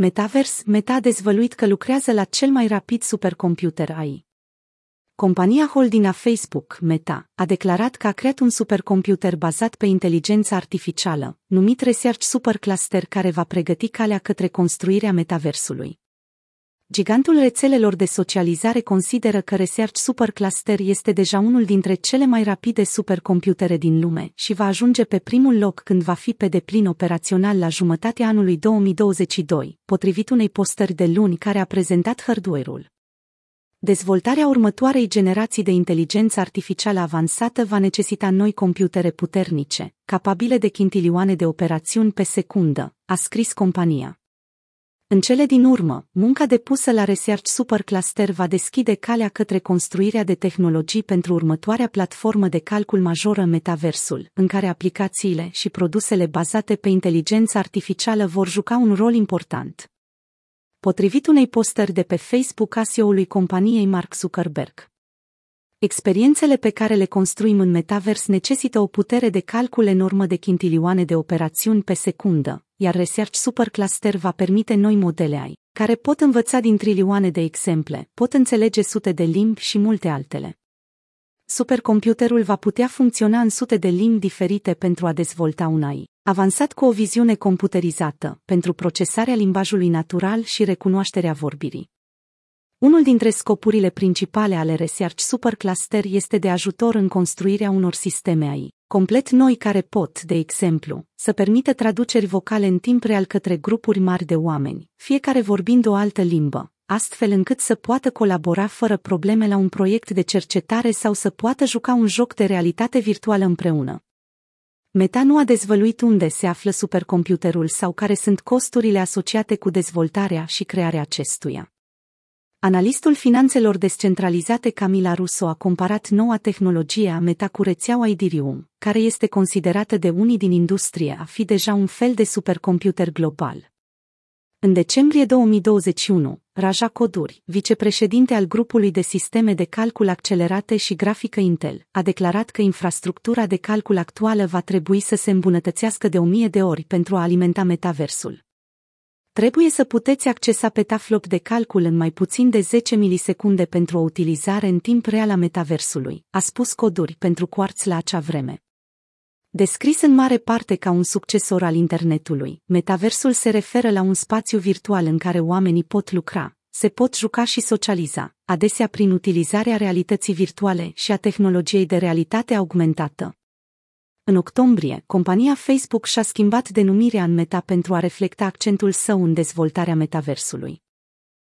Metaverse, Meta a dezvăluit că lucrează la cel mai rapid supercomputer AI. Compania holding a Facebook, Meta, a declarat că a creat un supercomputer bazat pe inteligența artificială, numit Research Supercluster care va pregăti calea către construirea metaversului. Gigantul rețelelor de socializare consideră că Research Supercluster este deja unul dintre cele mai rapide supercomputere din lume și va ajunge pe primul loc când va fi pe deplin operațional la jumătatea anului 2022, potrivit unei postări de luni care a prezentat hardware-ul. Dezvoltarea următoarei generații de inteligență artificială avansată va necesita noi computere puternice, capabile de chintilioane de operațiuni pe secundă, a scris compania. În cele din urmă, munca depusă la Research Supercluster va deschide calea către construirea de tehnologii pentru următoarea platformă de calcul majoră Metaversul, în care aplicațiile și produsele bazate pe inteligență artificială vor juca un rol important. Potrivit unei postări de pe Facebook a CEO-ului companiei Mark Zuckerberg. Experiențele pe care le construim în metavers necesită o putere de calcul enormă de chintilioane de operațiuni pe secundă, iar Research Supercluster va permite noi modele AI, care pot învăța din trilioane de exemple, pot înțelege sute de limbi și multe altele. Supercomputerul va putea funcționa în sute de limbi diferite pentru a dezvolta un AI, avansat cu o viziune computerizată, pentru procesarea limbajului natural și recunoașterea vorbirii. Unul dintre scopurile principale ale Research Supercluster este de ajutor în construirea unor sisteme AI, complet noi care pot, de exemplu, să permită traduceri vocale în timp real către grupuri mari de oameni, fiecare vorbind o altă limbă, astfel încât să poată colabora fără probleme la un proiect de cercetare sau să poată juca un joc de realitate virtuală împreună. Meta nu a dezvăluit unde se află supercomputerul sau care sunt costurile asociate cu dezvoltarea și crearea acestuia. Analistul finanțelor descentralizate Camila Russo a comparat noua tehnologie a Meta cu rețeaua Idirium, care este considerată de unii din industrie a fi deja un fel de supercomputer global. În decembrie 2021, Raja Koduri, vicepreședinte al grupului de sisteme de calcul accelerate și grafică Intel, a declarat că infrastructura de calcul actuală va trebui să se îmbunătățească de o mie de ori pentru a alimenta metaversul. Trebuie să puteți accesa petaflop de calcul în mai puțin de 10 milisecunde pentru o utilizare în timp real a metaversului, a spus Coduri pentru Quartz la acea vreme. Descris în mare parte ca un succesor al internetului, metaversul se referă la un spațiu virtual în care oamenii pot lucra, se pot juca și socializa, adesea prin utilizarea realității virtuale și a tehnologiei de realitate augmentată. În octombrie, compania Facebook și-a schimbat denumirea în Meta pentru a reflecta accentul său în dezvoltarea metaversului.